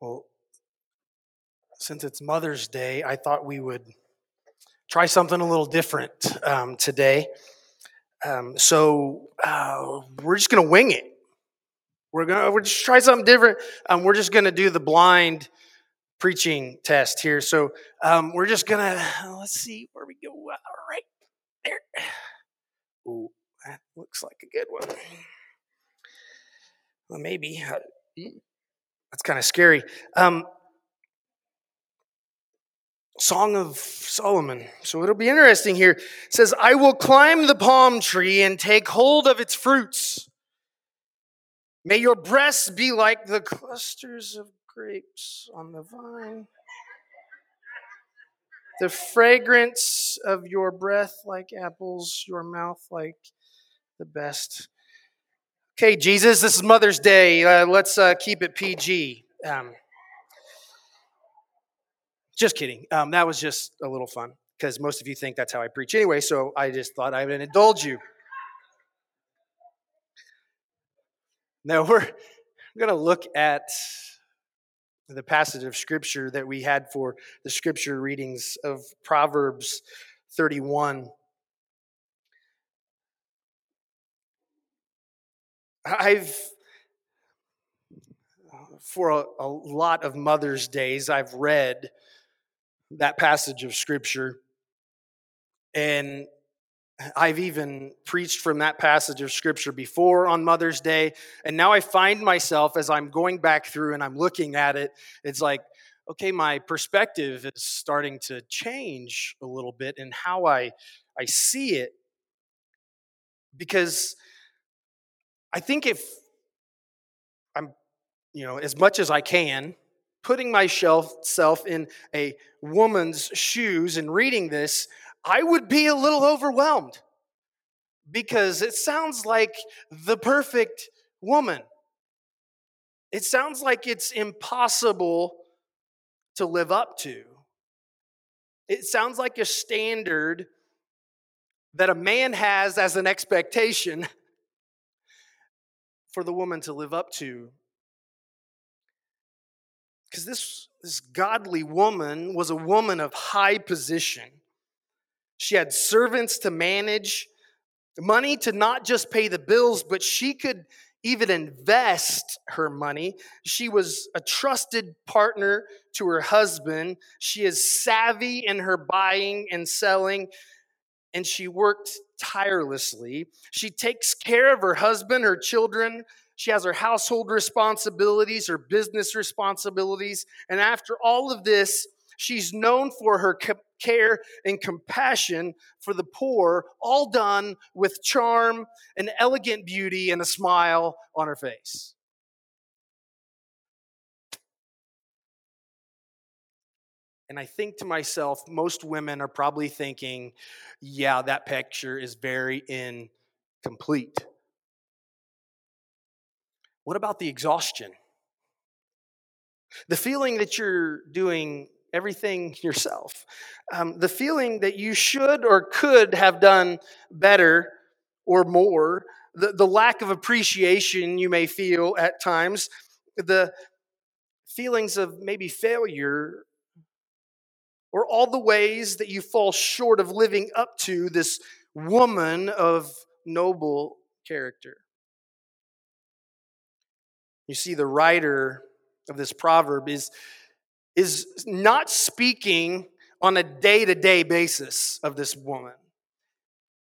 Well, since it's Mother's Day, I thought we would try something a little different um, today. Um, so uh, we're just going to wing it. We're gonna we're just try something different. Um, we're just going to do the blind preaching test here. So um, we're just gonna let's see where we go. All right there. Ooh, that looks like a good one. Well, maybe. That's kind of scary. Um, Song of Solomon. So it'll be interesting here. It says, I will climb the palm tree and take hold of its fruits. May your breasts be like the clusters of grapes on the vine. The fragrance of your breath like apples, your mouth like the best. Okay, Jesus, this is Mother's Day. Uh, let's uh, keep it PG. Um, just kidding. Um, that was just a little fun because most of you think that's how I preach anyway, so I just thought I would indulge you. Now, we're going to look at the passage of scripture that we had for the scripture readings of Proverbs 31. I've, for a, a lot of Mother's Days, I've read that passage of scripture. And I've even preached from that passage of scripture before on Mother's Day. And now I find myself as I'm going back through and I'm looking at it, it's like, okay, my perspective is starting to change a little bit in how I, I see it. Because I think if I'm, you know, as much as I can, putting myself in a woman's shoes and reading this, I would be a little overwhelmed because it sounds like the perfect woman. It sounds like it's impossible to live up to. It sounds like a standard that a man has as an expectation for the woman to live up to. Because this, this godly woman was a woman of high position. She had servants to manage, money to not just pay the bills, but she could even invest her money. She was a trusted partner to her husband. She is savvy in her buying and selling, and she worked tirelessly. She takes care of her husband, her children, she has her household responsibilities, her business responsibilities. And after all of this, she's known for her care and compassion for the poor, all done with charm and elegant beauty and a smile on her face. And I think to myself, most women are probably thinking, yeah, that picture is very incomplete. What about the exhaustion? The feeling that you're doing everything yourself. Um, the feeling that you should or could have done better or more. The, the lack of appreciation you may feel at times. The feelings of maybe failure or all the ways that you fall short of living up to this woman of noble character. You see, the writer of this proverb is, is not speaking on a day to day basis of this woman.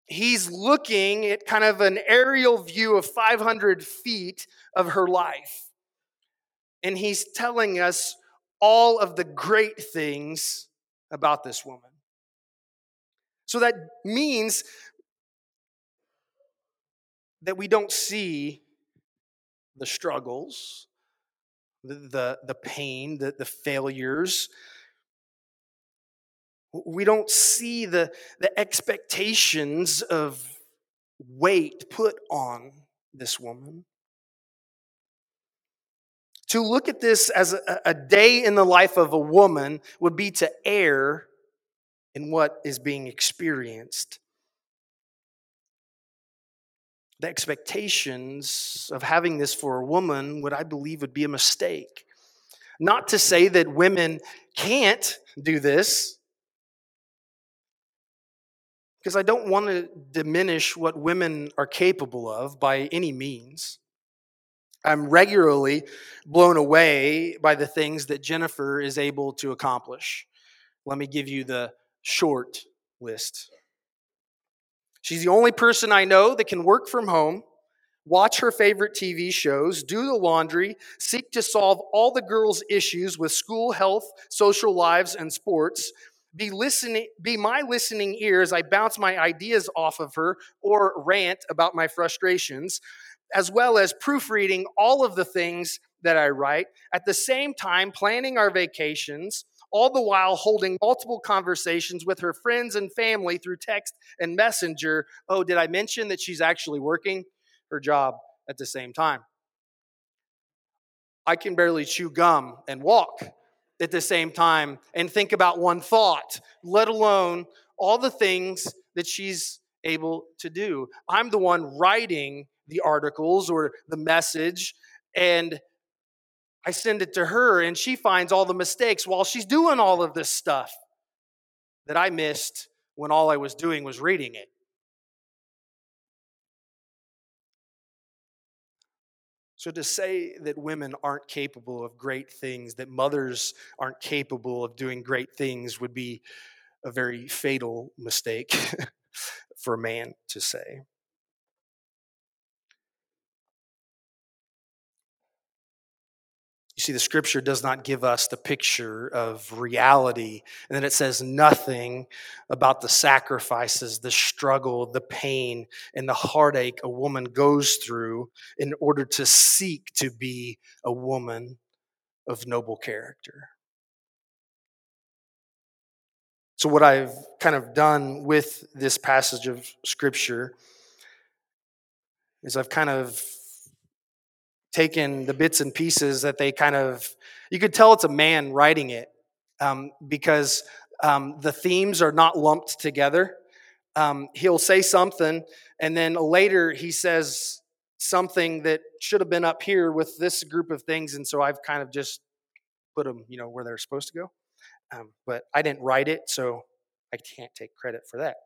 He's looking at kind of an aerial view of 500 feet of her life. And he's telling us all of the great things about this woman. So that means that we don't see the struggles, the, the, the pain, the, the failures. We don't see the, the expectations of weight put on this woman. To look at this as a, a, day in the life of a woman would be to err in what is being experienced the expectations of having this for a woman would I believe would be a mistake. Not to say that women can't do this, because I don't want to diminish what women are capable of by any means. I'm regularly blown away by the things that Jennifer is able to accomplish. Let me give you the short list. She's the only person I know that can work from home, watch her favorite TV shows, do the laundry, seek to solve all the girls' issues with school, health, social lives, and sports, be listening be my listening ear as I bounce my ideas off of her or rant about my frustrations, as well as proofreading all of the things that I write, at the same time planning our vacations, all the while holding multiple conversations with her friends and family through text and messenger. Oh, did I mention that she's actually working her job at the same time? I can barely chew gum and walk at the same time and think about one thought, let alone all the things that she's able to do. I'm the one writing the articles or the message, and I send it to her, and she finds all the mistakes while she's doing all of this stuff that I missed when all I was doing was reading it. So, to say that women aren't capable of great things, that mothers aren't capable of doing great things, would be a very fatal mistake for a man to say. You see, the scripture does not give us the picture of reality. And then it says nothing about the sacrifices, the struggle, the pain, and the heartache a woman goes through in order to seek to be a woman of noble character. So, what I've kind of done with this passage of scripture is I've kind of taken the bits and pieces that they kind of you could tell it's a man writing it um, because um, the themes are not lumped together. Um, he'll say something and then later he says something that should have been up here with this group of things and so i've kind of just put them you know where they're supposed to go. Um, but i didn't write it so i can't take credit for that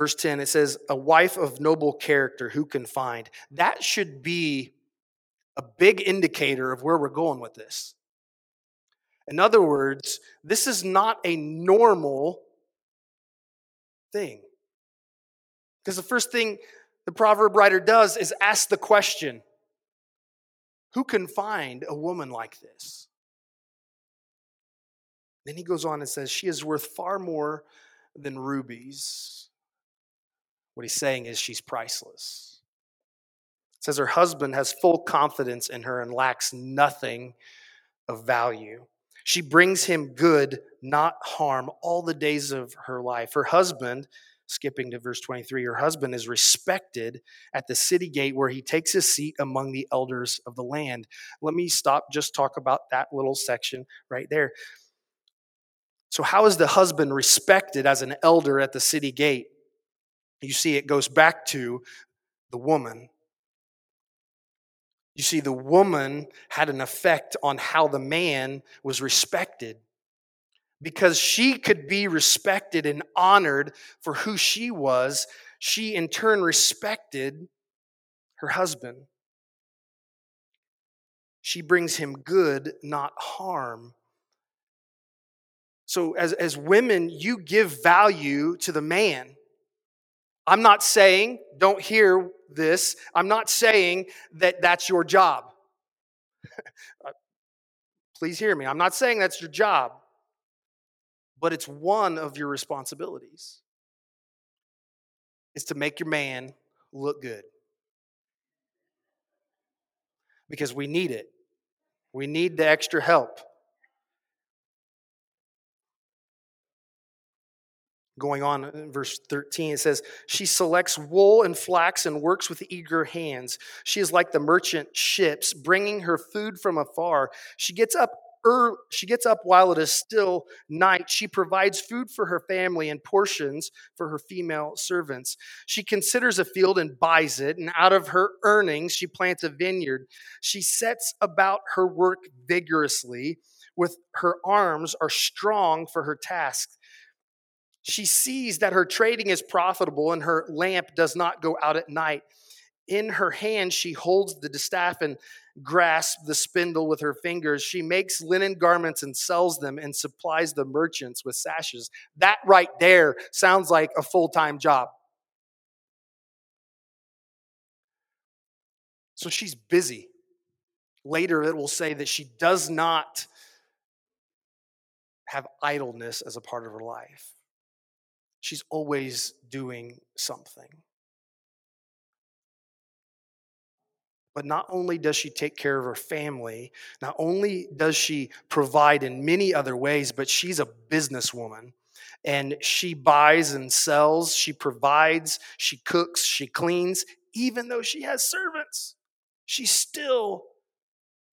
Verse 10, it says, A wife of noble character who can find. That should be a big indicator of where we're going with this. In other words, this is not a normal thing. Because the first thing the proverb writer does is ask the question Who can find a woman like this? Then he goes on and says, She is worth far more than rubies. What he's saying is she's priceless. It says her husband has full confidence in her and lacks nothing of value. She brings him good, not harm, all the days of her life. Her husband, skipping to verse 23, her husband is respected at the city gate where he takes his seat among the elders of the land. Let me stop, just talk about that little section right there. So, how is the husband respected as an elder at the city gate? You see it goes back to the woman. You see, the woman had an effect on how the man was respected because she could be respected and honored for who she was. She, in turn, respected her husband. She brings him good, not harm. So, as, as women, you give value to the man. I'm not saying, don't hear this, I'm not saying that that's your job. Uh, please hear me. I'm not saying that's your job, but it's one of your responsibilities. Is to make your man look good. Because we need it. We need the extra help. Going on in verse 13 it says she selects wool and flax and works with eager hands she is like the merchant ships bringing her food from afar she gets up early, she gets up while it is still night. She provides food for her family and portions for her female servants. She considers a field and buys it, and out of her earnings, she plants a vineyard. She sets about her work vigorously, with her arms are strong for her task. She sees that her trading is profitable and her lamp does not go out at night. In her hand, she holds the distaff and grasps the spindle with her fingers. She makes linen garments and sells them and supplies the merchants with sashes. That right there sounds like a full time job. So she's busy. Later, it will say that she does not have idleness as a part of her life. She's always doing something. But not only does she take care of her family, not only does she provide in many other ways, but she's a businesswoman. And she buys and sells, she provides, she cooks, she cleans, even though she has servants. She still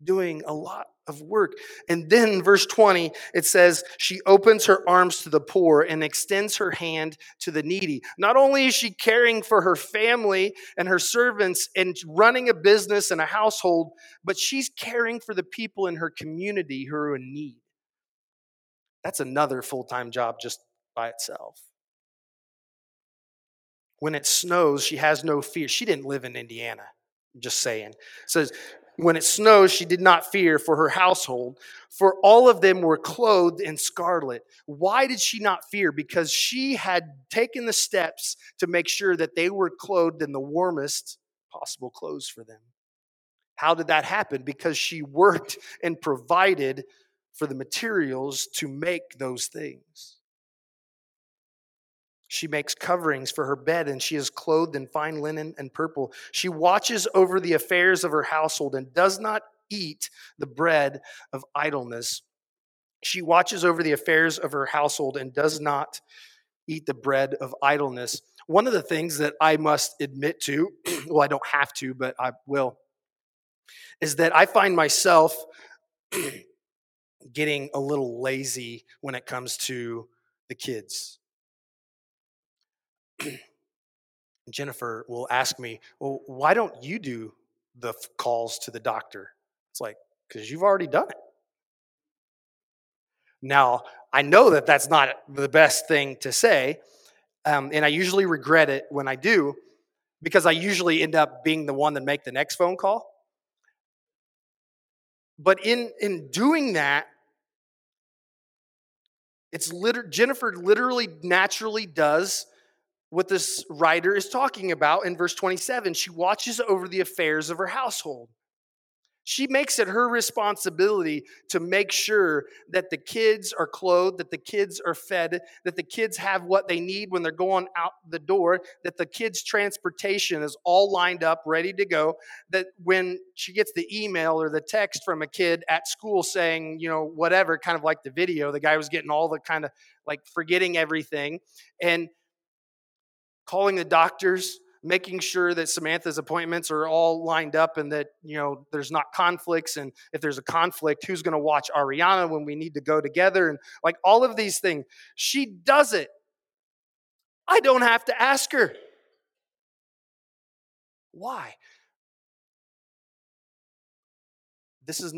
doing a lot of work. And then verse 20, it says, She opens her arms to the poor and extends her hand to the needy. Not only is she caring for her family and her servants and running a business and a household, but she's caring for the people in her community who are in need. That's another full time job just by itself. When it snows, she has no fear. She didn't live in Indiana. I'm just saying. It says when it snows, she did not fear for her household, for all of them were clothed in scarlet. Why did she not fear? Because she had taken the steps to make sure that they were clothed in the warmest possible clothes for them. How did that happen? Because she worked and provided for the materials to make those things. She makes coverings for her bed, and she is clothed in fine linen and purple. She watches over the affairs of her household and does not eat the bread of idleness. She watches over the affairs of her household and does not eat the bread of idleness. One of the things that I must admit to, well, I don't have to, but I will, is that I find myself getting a little lazy when it comes to the kids. Jennifer will ask me, Well, why don't you do the calls to the doctor? It's like, Because you've already done it. Now, I know that that's not the best thing to say, um, and I usually regret it when I do because I usually end up being the one that make the next phone call. But in in doing that, it's liter- Jennifer literally naturally does what this writer is talking about in verse 27. She watches over the affairs of her household. She makes it her responsibility to make sure that the kids are clothed, that the kids are fed, that the kids have what they need when they're going out the door, that the kids' transportation is all lined up, ready to go. That when she gets the email or the text from a kid at school saying, you know, whatever, kind of like the video, the guy was getting all the kind of like forgetting everything. And calling the doctors, making sure that Samantha's appointments are all lined up and that, you know, there's not conflicts. And if there's a conflict, who's going to watch Ariana when we need to go together? And like all of these things. She does it. I don't have to ask her. Why? This is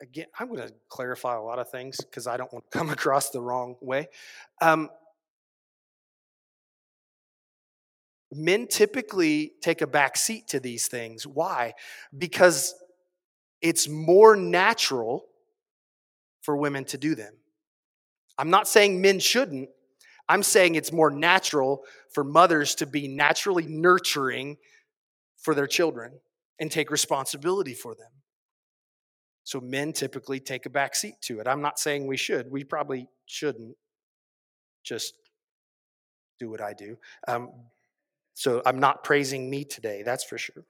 again, I'm going to clarify a lot of things because I don't want to come across the wrong way. Um, men typically take a back seat to these things. Why? Because it's more natural for women to do them. I'm not saying men shouldn't. I'm saying it's more natural for mothers to be naturally nurturing for their children and take responsibility for them. So men typically take a back seat to it. I'm not saying we should. We probably shouldn't just do what I do. Um, so I'm not praising me today, that's for sure.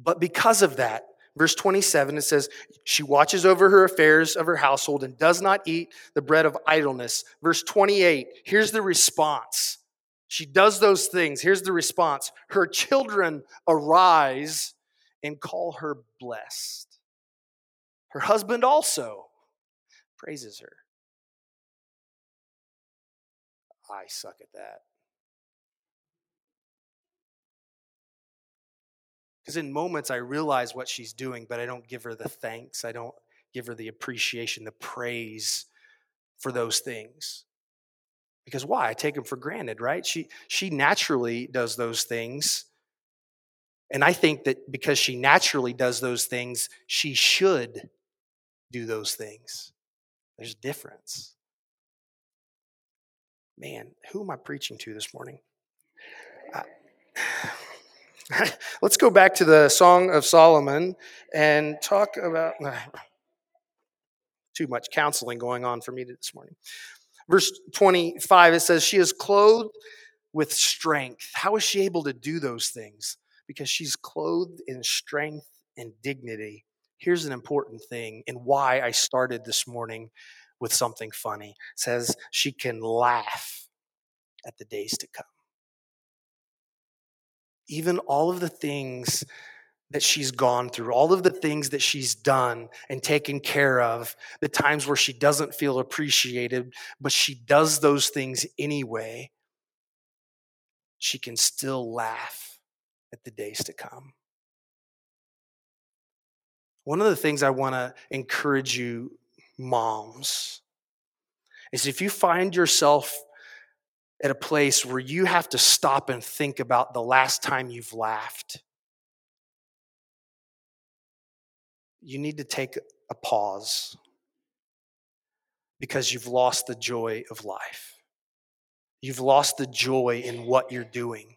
But because of that, verse 27, it says, She watches over her affairs of her household and does not eat the bread of idleness. Verse 28, here's the response. She does those things. Here's the response Her children arise and call her blessed. Her husband also praises her. I suck at that. Because in moments I realize what she's doing, but I don't give her the thanks. I don't give her the appreciation, the praise for those things. Because why? I take them for granted, right? She she naturally does those things. And I think that because she naturally does those things, she should do those things. There's a difference. Man, who am I preaching to this morning? Let's go back to the Song of Solomon and talk about too much counseling going on for me this morning. Verse 25, it says, She is clothed with strength. How is she able to do those things? Because she's clothed in strength and dignity. Here's an important thing and why I started this morning with something funny. Says she can laugh at the days to come. Even all of the things that she's gone through, all of the things that she's done and taken care of, the times where she doesn't feel appreciated, but she does those things anyway, she can still laugh at the days to come. One of the things I want to encourage you, moms, is if you find yourself at a place where you have to stop and think about the last time you've laughed you need to take a pause because you've lost the joy of life. You've lost the joy in what you're doing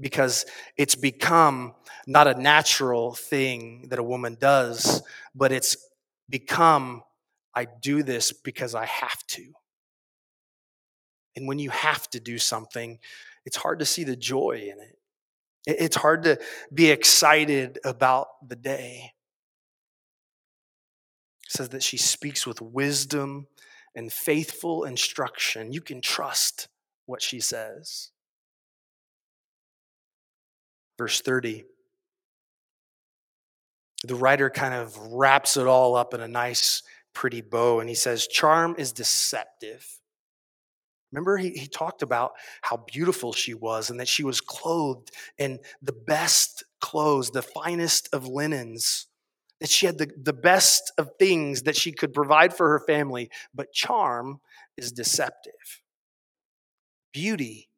because it's become not a natural thing that a woman does, but it's become I do this because I have to. And when you have to do something, it's hard to see the joy in it. It's hard to be excited about the day. It says that she speaks with wisdom and faithful instruction. You can trust what she says. Verse 30. The writer kind of wraps it all up in a nice, pretty bow, and he says, Charm is deceptive Remember, he, he talked about how beautiful she was and that she was clothed in the best clothes, the finest of linens, that she had the, the best of things that she could provide for her family. But charm is deceptive, beauty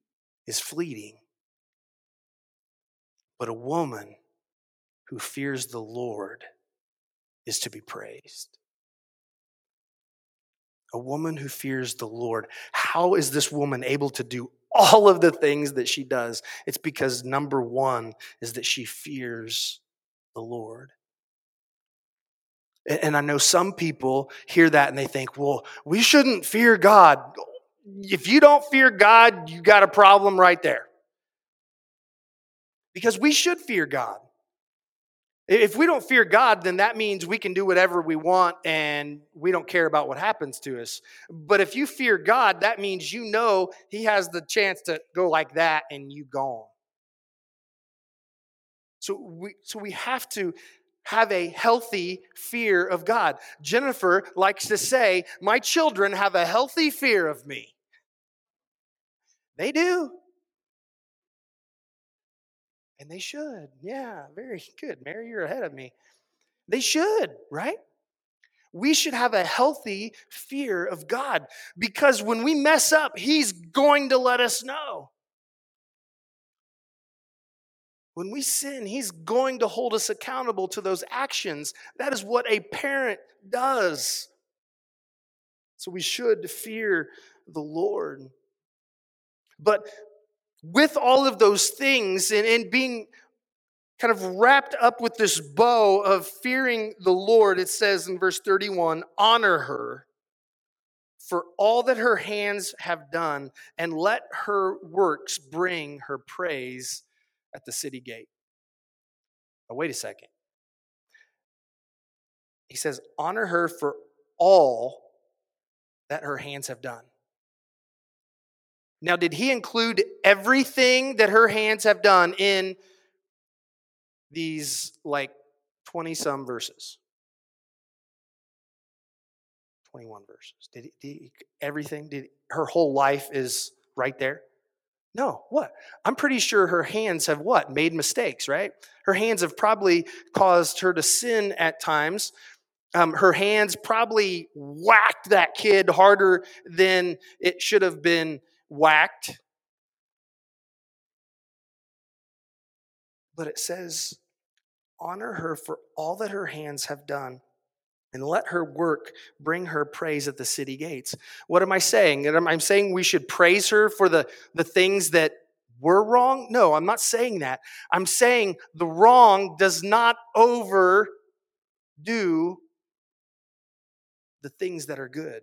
is fleeting. But a woman who fears the Lord is to be praised a woman who fears the Lord. How is this woman able to do all of the things that she does? It's because number one is that she fears the Lord. And I know some people hear that and they think, well, we shouldn't fear God. If you don't fear God, you got a problem right there. Because we should fear God. If we don't fear God, then that means we can do whatever we want and we don't care about what happens to us. But if you fear God, that means you know He has the chance to go like that and you gone. So we, so we have to have a healthy fear of God. Jennifer likes to say, My children have a healthy fear of me. They do. And they should. Yeah, very good. Mary, you're ahead of me. They should, right? We should have a healthy fear of God because when we mess up, He's going to let us know. When we sin, He's going to hold us accountable to those actions. That is what a parent does. So we should fear the Lord. But with all of those things and, and being kind of wrapped up with this bow of fearing the Lord, it says in verse 31 honor her for all that her hands have done, and let her works bring her praise at the city gate. Now, wait a second. He says, honor her for all that her hands have done. Now, did he include everything that her hands have done in these like 20 some verses? 21 verses. Did, he, did he, everything? Did her whole life is right there? No, what? I'm pretty sure her hands have what? Made mistakes, right? Her hands have probably caused her to sin at times. Um, her hands probably whacked that kid harder than it should have been whacked. But it says, honor her for all that her hands have done and let her work bring her praise at the city gates. What am I saying? I'm saying we should praise her for the, the things that were wrong? No, I'm not saying that. I'm saying the wrong does not overdo the things that are good.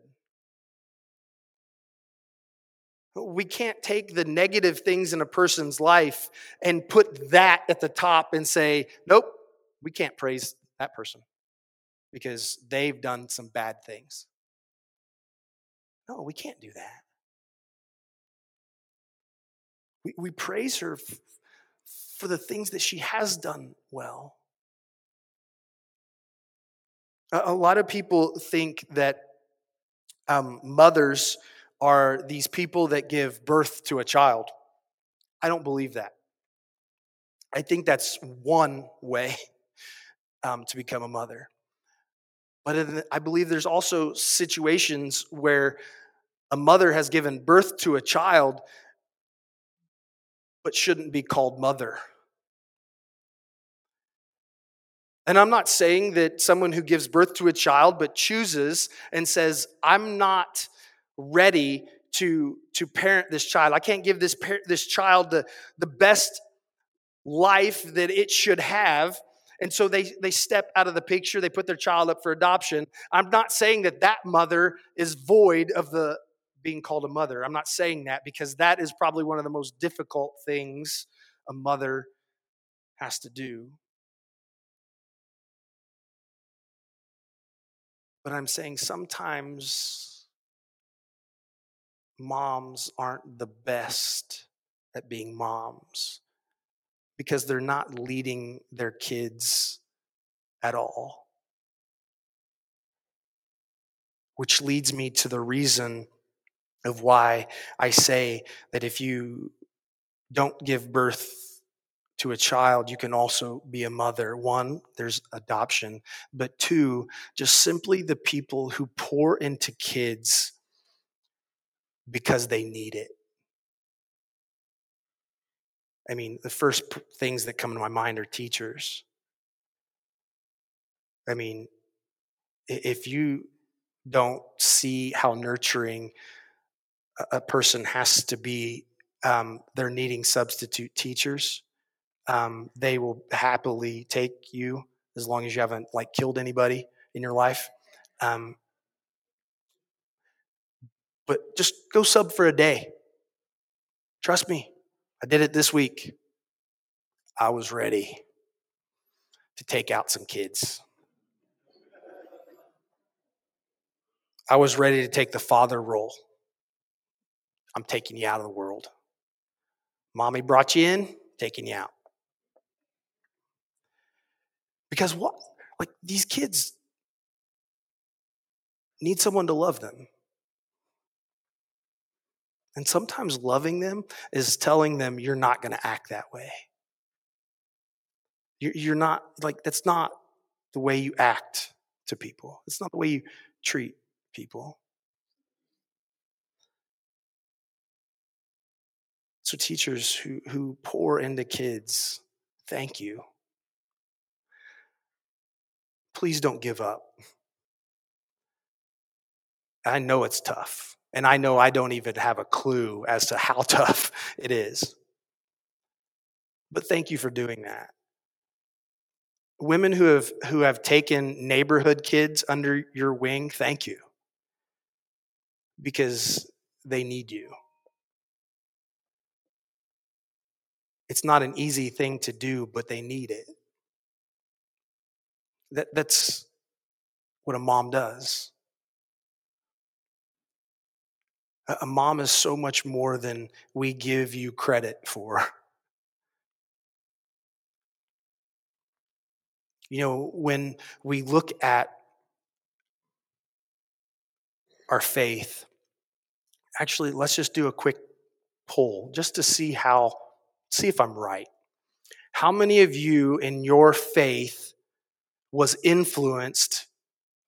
We can't take the negative things in a person's life and put that at the top and say, nope, we can't praise that person because they've done some bad things. No, we can't do that. We, we praise her f- for the things that she has done well. A, a lot of people think that um, mothers are these people that give birth to a child. I don't believe that. I think that's one way um, to become a mother. But I believe there's also situations where a mother has given birth to a child but shouldn't be called mother. And I'm not saying that someone who gives birth to a child but chooses and says, I'm not ready to, to parent this child. I can't give this, this child the, the best life that it should have. And so they, they step out of the picture, they put their child up for adoption. I'm not saying that that mother is void of the being called a mother. I'm not saying that because that is probably one of the most difficult things a mother has to do. But I'm saying sometimes moms aren't the best at being moms because they're not leading their kids at all. Which leads me to the reason of why I say that if you don't give birth to a child, you can also be a mother. One, there's adoption, but two, just simply the people who pour into kids because they need it. I mean, the first things that come to my mind are teachers. I mean, if you don't see how nurturing a person has to be, um, they're needing substitute teachers. Um, they will happily take you as long as you haven't like killed anybody in your life. Um, but just go sub for a day. Trust me, I did it this week. I was ready to take out some kids. I was ready to take the father role. I'm taking you out of the world. Mommy brought you in, taking you out. Because what? Like these kids need someone to love them. And sometimes loving them is telling them you're not going to act that way. You're not, like, that's not the way you act to people, it's not the way you treat people. So, teachers who, who pour into kids, thank you. Please don't give up. I know it's tough. And I know I don't even have a clue as to how tough it is. But thank you for doing that. Women who have who have taken neighborhood kids under your wing, thank you. Because they need you. It's not an easy thing to do, but they need it. That, that's what a mom does. A mom is so much more than we give you credit for. You know, when we look at our faith, actually, let's just do a quick poll just to see how, see if I'm right. How many of you in your faith was influenced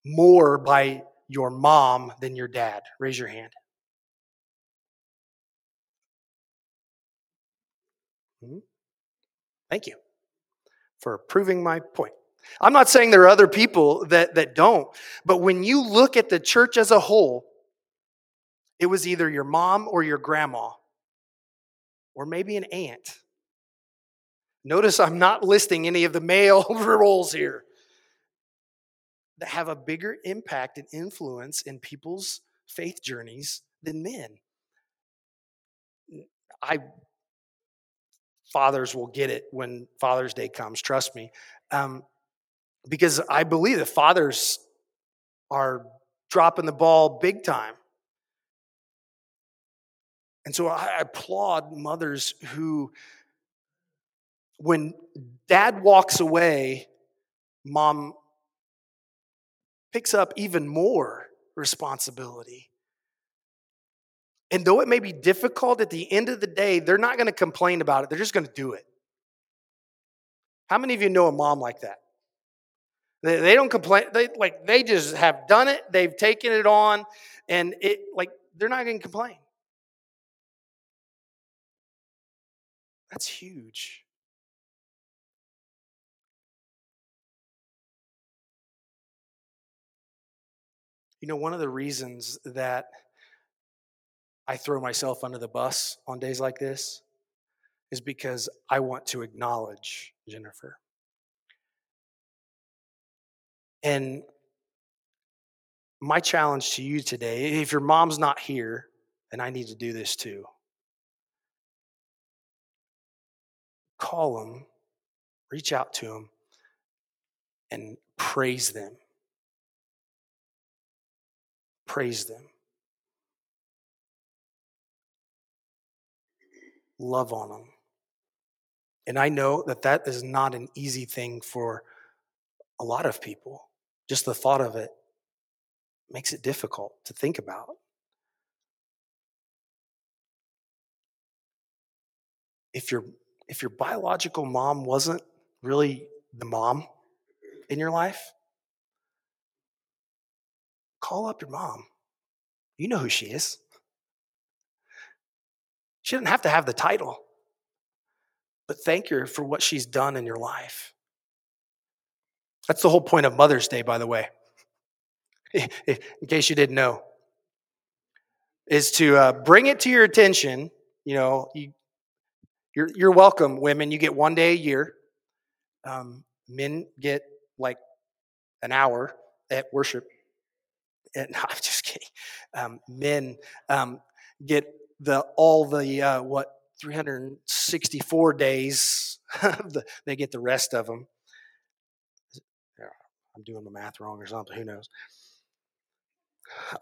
more by your mom than your dad? Raise your hand. Mm-hmm. Thank you for proving my point. I'm not saying there are other people that, that don't, but when you look at the church as a whole, it was either your mom or your grandma, or maybe an aunt. Notice I'm not listing any of the male roles here that have a bigger impact and influence in people's faith journeys than men. I fathers will get it when Father's Day comes. Trust me, um, because I believe that fathers are dropping the ball big time. And so I applaud mothers who, when dad walks away, mom picks up even more responsibility. And though it may be difficult at the end of the day, they're not going to complain about it. They're just going to do it. How many of you know a mom like that? They, they don't complain. They like they just have done it. They've taken it on, and it like they're not going to complain. That's huge. You know, one of the reasons that I throw myself under the bus on days like this is because I want to acknowledge Jennifer. And my challenge to you today, if your mom's not here, and I need to do this too, call them, reach out to them, and praise them. Praise them. Love on them. And I know that that is not an easy thing for a lot of people. Just the thought of it makes it difficult to think about. If your if your biological mom wasn't really the mom in your life, call up your mom. You know who she is. She doesn't have to have the title, but thank her for what she's done in your life. That's the whole point of Mother's Day, by the way, in case you didn't know, is to uh, bring it to your attention. You know, you, you're, you're welcome, women. You get one day a year. Um, men get like an hour at worship. And, no, I'm just kidding. Um, men um, get the all the uh, what 364 days they get the rest of them i'm doing the math wrong or something who knows?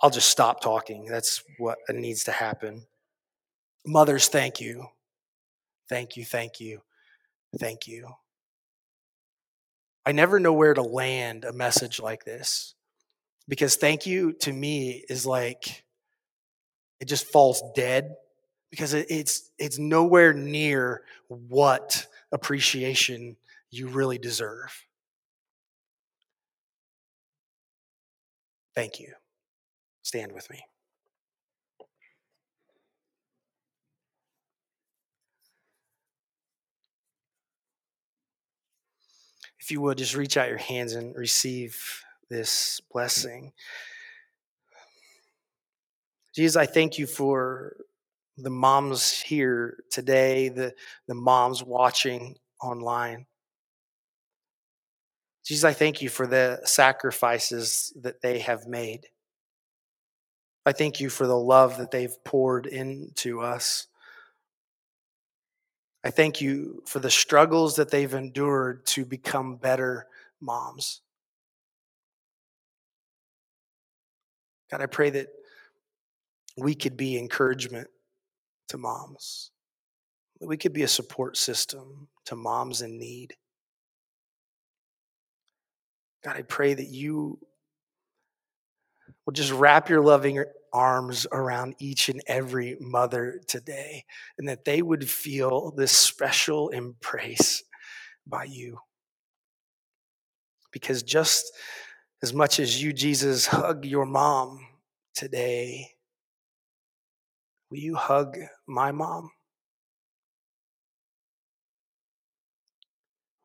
I'll just stop talking that's what needs to happen. Mothers thank you. Thank you thank you thank you. I never know where to land a message like this because thank you to me is like it just falls dead because it's it's nowhere near what appreciation you really deserve. Thank you. Stand with me. If you would just reach out your hands and receive this blessing. Jesus, I thank you for the moms here today, the, the moms watching online. Jesus, I thank you for the sacrifices that they have made. I thank you for the love that they've poured into us. I thank you for the struggles that they've endured to become better moms. God, I pray that we could be encouragement to moms, that we could be a support system to moms in need. God, I pray that you will just wrap your loving arms around each and every mother today, and that they would feel this special embrace by you. Because just as much as you, Jesus, hug your mom today, will you hug my mom?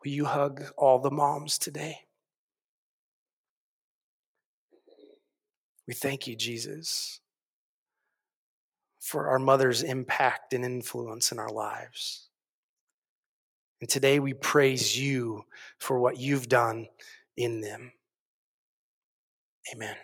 Will you hug all the moms today? We thank you, Jesus, for our mother's impact and influence in our lives. And today we praise you for what you've done in them. Amen.